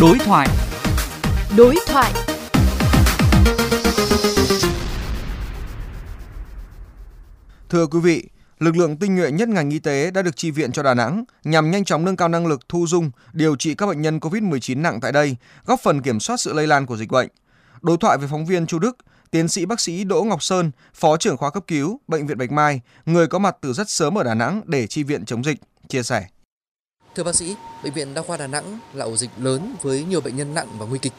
Đối thoại. Đối thoại. Thưa quý vị, lực lượng tinh nhuệ nhất ngành y tế đã được chi viện cho Đà Nẵng nhằm nhanh chóng nâng cao năng lực thu dung, điều trị các bệnh nhân COVID-19 nặng tại đây, góp phần kiểm soát sự lây lan của dịch bệnh. Đối thoại với phóng viên Chu Đức, tiến sĩ bác sĩ Đỗ Ngọc Sơn, phó trưởng khoa cấp cứu, bệnh viện Bạch Mai, người có mặt từ rất sớm ở Đà Nẵng để chi viện chống dịch, chia sẻ. Thưa bác sĩ, bệnh viện Đa khoa Đà Nẵng là ổ dịch lớn với nhiều bệnh nhân nặng và nguy kịch.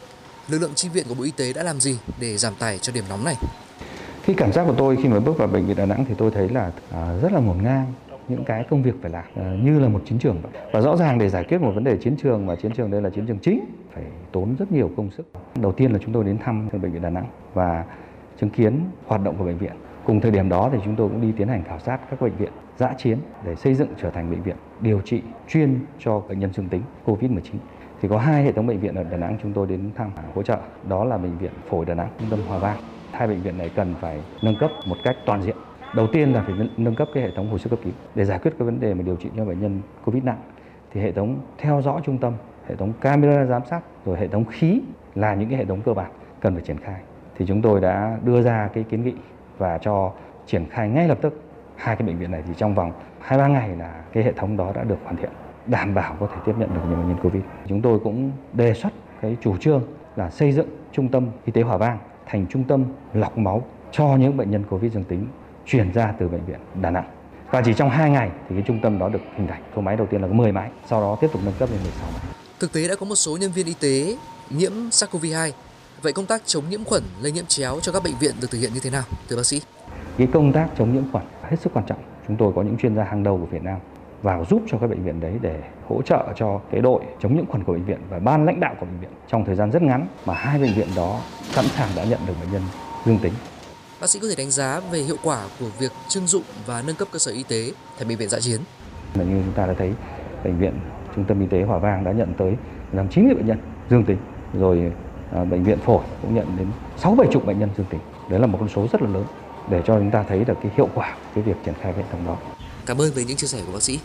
Lực lượng chi viện của Bộ Y tế đã làm gì để giảm tải cho điểm nóng này? Khi cảm giác của tôi khi mà bước vào bệnh viện Đà Nẵng thì tôi thấy là à, rất là ngổn ngang những cái công việc phải làm à, như là một chiến trường vậy. Và rõ ràng để giải quyết một vấn đề chiến trường mà chiến trường đây là chiến trường chính, phải tốn rất nhiều công sức. Đầu tiên là chúng tôi đến thăm bệnh viện Đà Nẵng và chứng kiến hoạt động của bệnh viện. Cùng thời điểm đó thì chúng tôi cũng đi tiến hành khảo sát các bệnh viện dã chiến để xây dựng trở thành bệnh viện điều trị chuyên cho bệnh nhân dương tính COVID-19. Thì có hai hệ thống bệnh viện ở Đà Nẵng chúng tôi đến thăm hỗ trợ, đó là bệnh viện Phổi Đà Nẵng, Trung tâm Hòa Vang. Hai bệnh viện này cần phải nâng cấp một cách toàn diện. Đầu tiên là phải nâng cấp cái hệ thống hồi sức cấp cứu để giải quyết cái vấn đề mà điều trị cho bệnh nhân COVID nặng. Thì hệ thống theo dõi trung tâm, hệ thống camera giám sát, rồi hệ thống khí là những cái hệ thống cơ bản cần phải triển khai. Thì chúng tôi đã đưa ra cái kiến nghị và cho triển khai ngay lập tức hai cái bệnh viện này thì trong vòng hai, ba ngày là cái hệ thống đó đã được hoàn thiện, đảm bảo có thể tiếp nhận được những bệnh nhân covid. Chúng tôi cũng đề xuất cái chủ trương là xây dựng trung tâm y tế hòa vang thành trung tâm lọc máu cho những bệnh nhân covid dương tính chuyển ra từ bệnh viện đà nẵng. Và chỉ trong 2 ngày thì cái trung tâm đó được hình thành. Số máy đầu tiên là có 10 máy, sau đó tiếp tục nâng cấp lên 16 máy. Thực tế đã có một số nhân viên y tế nhiễm SARS-CoV-2 Vậy công tác chống nhiễm khuẩn, lây nhiễm chéo cho các bệnh viện được thực hiện như thế nào, thưa bác sĩ? Cái công tác chống nhiễm khuẩn hết sức quan trọng. Chúng tôi có những chuyên gia hàng đầu của Việt Nam vào giúp cho các bệnh viện đấy để hỗ trợ cho cái đội chống nhiễm khuẩn của bệnh viện và ban lãnh đạo của bệnh viện trong thời gian rất ngắn mà hai bệnh viện đó sẵn sàng đã nhận được bệnh nhân dương tính. Bác sĩ có thể đánh giá về hiệu quả của việc trưng dụng và nâng cấp cơ sở y tế thành bệnh viện dã chiến. Mà như chúng ta đã thấy bệnh viện trung tâm y tế Hòa Vang đã nhận tới làm 90 bệnh nhân dương tính rồi À, bệnh viện phổi cũng nhận đến 6 7 chục bệnh nhân dương tính. Đấy là một con số rất là lớn để cho chúng ta thấy được cái hiệu quả cái việc triển khai hệ thống đó. Cảm ơn về những chia sẻ của bác sĩ.